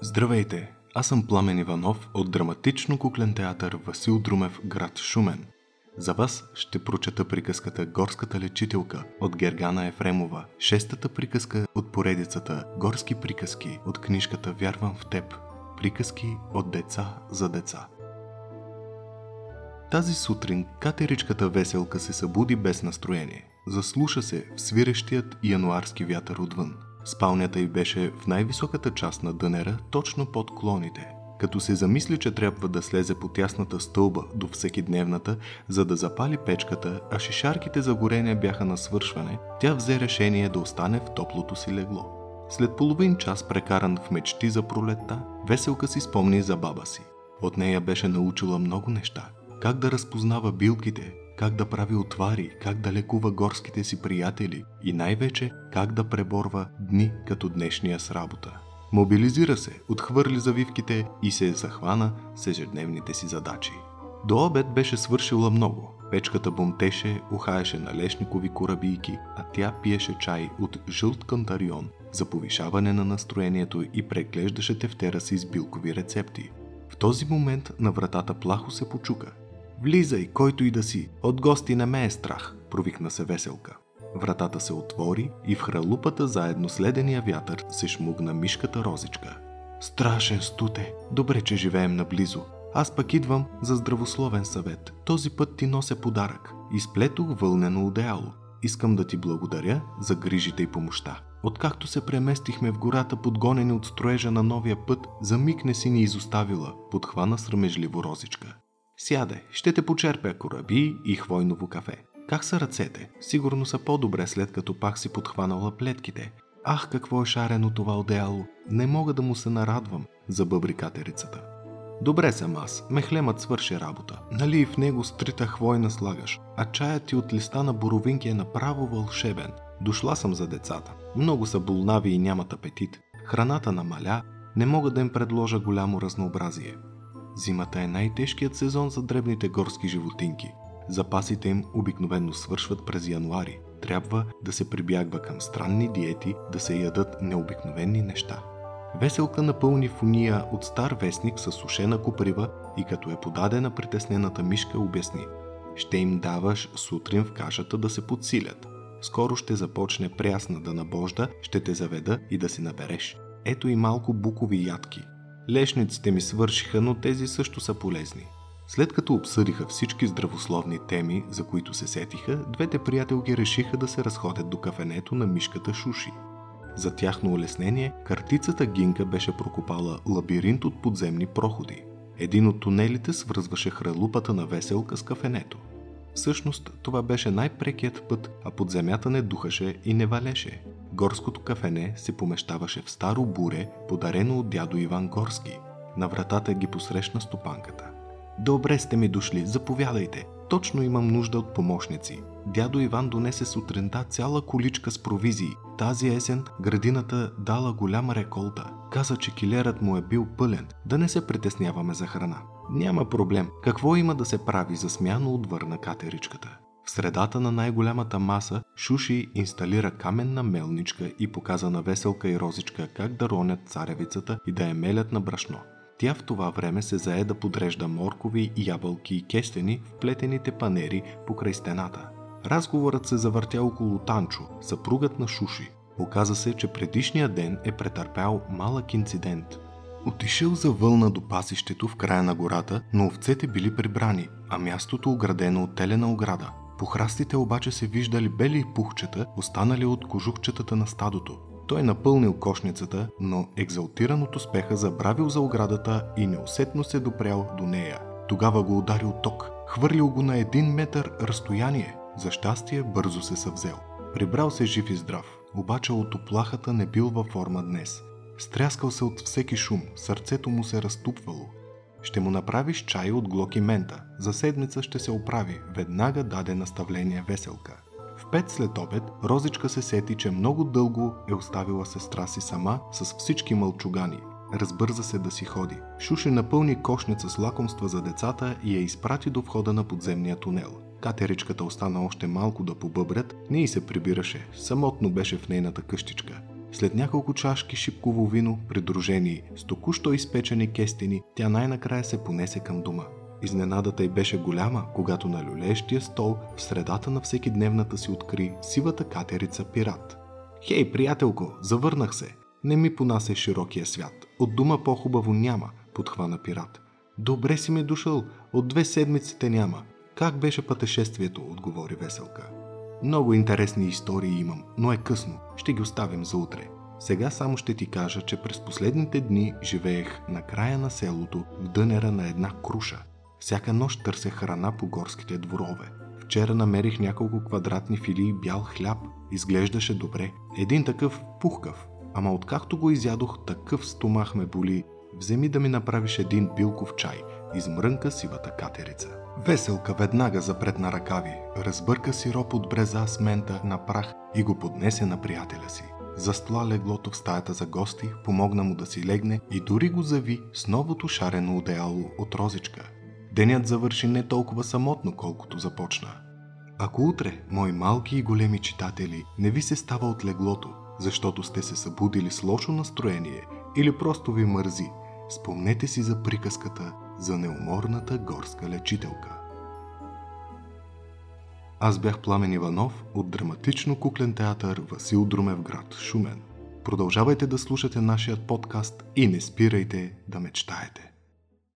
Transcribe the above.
Здравейте! Аз съм Пламен Иванов от драматично куклен театър Васил Друмев, град Шумен. За вас ще прочета приказката Горската лечителка от Гергана Ефремова, шестата приказка от поредицата Горски приказки от книжката Вярвам в теб. Приказки от деца за деца. Тази сутрин катеричката веселка се събуди без настроение. Заслуша се в свирещият януарски вятър отвън. Спалнята й беше в най-високата част на дънера, точно под клоните. Като се замисли, че трябва да слезе по тясната стълба до всекидневната, за да запали печката, а шишарките за горение бяха на свършване, тя взе решение да остане в топлото си легло. След половин час прекаран в мечти за пролетта, Веселка си спомни за баба си. От нея беше научила много неща. Как да разпознава билките, как да прави отвари, как да лекува горските си приятели и най-вече как да преборва дни като днешния с работа. Мобилизира се, отхвърли завивките и се захвана с ежедневните си задачи. До обед беше свършила много. Печката бомтеше, ухаеше на лешникови корабийки, а тя пиеше чай от жълт кантарион за повишаване на настроението и преглеждаше тефтера си с билкови рецепти. В този момент на вратата плахо се почука. Влизай, който и да си, от гости не ме е страх, провикна се веселка. Вратата се отвори и в хралупата заедно с ледения вятър се шмугна мишката розичка. Страшен стуте, добре, че живеем наблизо. Аз пък идвам за здравословен съвет. Този път ти нося подарък. Изплетох вълнено одеяло. Искам да ти благодаря за грижите и помощта. Откакто се преместихме в гората, подгонени от строежа на новия път, за миг не си ни изоставила, подхвана срамежливо розичка. Сяде, ще те почерпя кораби и хвойново кафе. Как са ръцете? Сигурно са по-добре след като пак си подхванала плетките. Ах, какво е шарено това одеяло! Не мога да му се нарадвам, забъбри катерицата. Добре съм аз, мехлемът свърши работа. Нали и в него стрита хвойна слагаш, а чаят ти от листа на боровинки е направо вълшебен. Дошла съм за децата. Много са болнави и нямат апетит. Храната намаля, не мога да им предложа голямо разнообразие. Зимата е най-тежкият сезон за дребните горски животинки. Запасите им обикновенно свършват през януари. Трябва да се прибягва към странни диети, да се ядат необикновени неща. Веселка напълни фуния от стар вестник с сушена куприва и като е подадена притеснената мишка обясни. Ще им даваш сутрин в кашата да се подсилят. Скоро ще започне прясна да набожда, ще те заведа и да си набереш. Ето и малко букови ядки. Лешниците ми свършиха, но тези също са полезни. След като обсъдиха всички здравословни теми, за които се сетиха, двете приятелки решиха да се разходят до кафенето на мишката Шуши. За тяхно улеснение, картицата Гинка беше прокопала лабиринт от подземни проходи. Един от тунелите свързваше хралупата на веселка с кафенето. Всъщност, това беше най-прекият път, а под земята не духаше и не валеше. Горското кафене се помещаваше в старо буре, подарено от дядо Иван Горски. На вратата ги посрещна стопанката. Добре сте ми дошли, заповядайте. Точно имам нужда от помощници. Дядо Иван донесе сутринта цяла количка с провизии. Тази есен градината дала голяма реколта. Каза, че килерът му е бил пълен, да не се притесняваме за храна. Няма проблем. Какво има да се прави, засмяно отвърна катеричката. В средата на най-голямата маса Шуши инсталира каменна мелничка и показа на Веселка и Розичка как да ронят царевицата и да я мелят на брашно. Тя в това време се зае да подрежда моркови, ябълки и кестени в плетените панери покрай стената. Разговорът се завъртя около Танчо, съпругът на Шуши. Оказа се, че предишния ден е претърпял малък инцидент. Отишъл за вълна до пасището в края на гората, но овцете били прибрани, а мястото оградено от телена ограда. По храстите обаче се виждали бели пухчета, останали от кожухчетата на стадото. Той напълнил кошницата, но екзалтиран от успеха забравил за оградата и неусетно се допрял до нея. Тогава го ударил ток, хвърлил го на един метър разстояние. За щастие бързо се съвзел. Прибрал се жив и здрав, обаче от оплахата не бил във форма днес. Стряскал се от всеки шум, сърцето му се разтупвало. Ще му направиш чай от глоки мента. За седмица ще се оправи. Веднага даде наставление веселка. В пет след обед Розичка се сети, че много дълго е оставила сестра си сама с всички мълчугани. Разбърза се да си ходи. Шуши напълни кошница с лакомства за децата и я изпрати до входа на подземния тунел. Катеричката остана още малко да побъбрят, не и се прибираше, самотно беше в нейната къщичка. След няколко чашки шипково вино, придружени с току-що изпечени кестени, тя най-накрая се понесе към дома. Изненадата й беше голяма, когато на люлещия стол в средата на всекидневната си откри сивата катерица пират. Хей, приятелко, завърнах се. Не ми понася широкия свят. От дума по-хубаво няма, подхвана пират. Добре си ме дошъл, от две седмици те няма. Как беше пътешествието, отговори Веселка. Много интересни истории имам, но е късно. Ще ги оставим за утре. Сега само ще ти кажа, че през последните дни живеех на края на селото в дънера на една круша. Всяка нощ търсех храна по горските дворове. Вчера намерих няколко квадратни филии бял хляб. Изглеждаше добре. Един такъв пухкав. Ама откакто го изядох, такъв стомах ме боли. Вземи да ми направиш един билков чай. Измрънка сивата катерица. Веселка веднага запретна ръкави, разбърка сироп от бреза с мента на прах и го поднесе на приятеля си. Застла леглото в стаята за гости, помогна му да си легне и дори го зави с новото шарено одеяло от розичка. Денят завърши не толкова самотно, колкото започна. Ако утре, мои малки и големи читатели, не ви се става от леглото, защото сте се събудили с лошо настроение или просто ви мързи, спомнете си за приказката за неуморната горска лечителка. Аз бях Пламен Иванов от драматично куклен театър Васил Друмев град, Шумен. Продължавайте да слушате нашия подкаст и не спирайте да мечтаете.